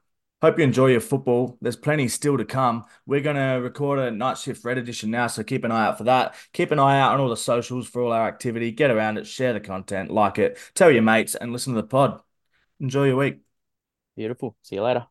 hope you enjoy your football. There's plenty still to come. We're going to record a night shift red edition now, so keep an eye out for that. Keep an eye out on all the socials for all our activity. Get around it, share the content, like it, tell your mates, and listen to the pod. Enjoy your week. Beautiful. See you later.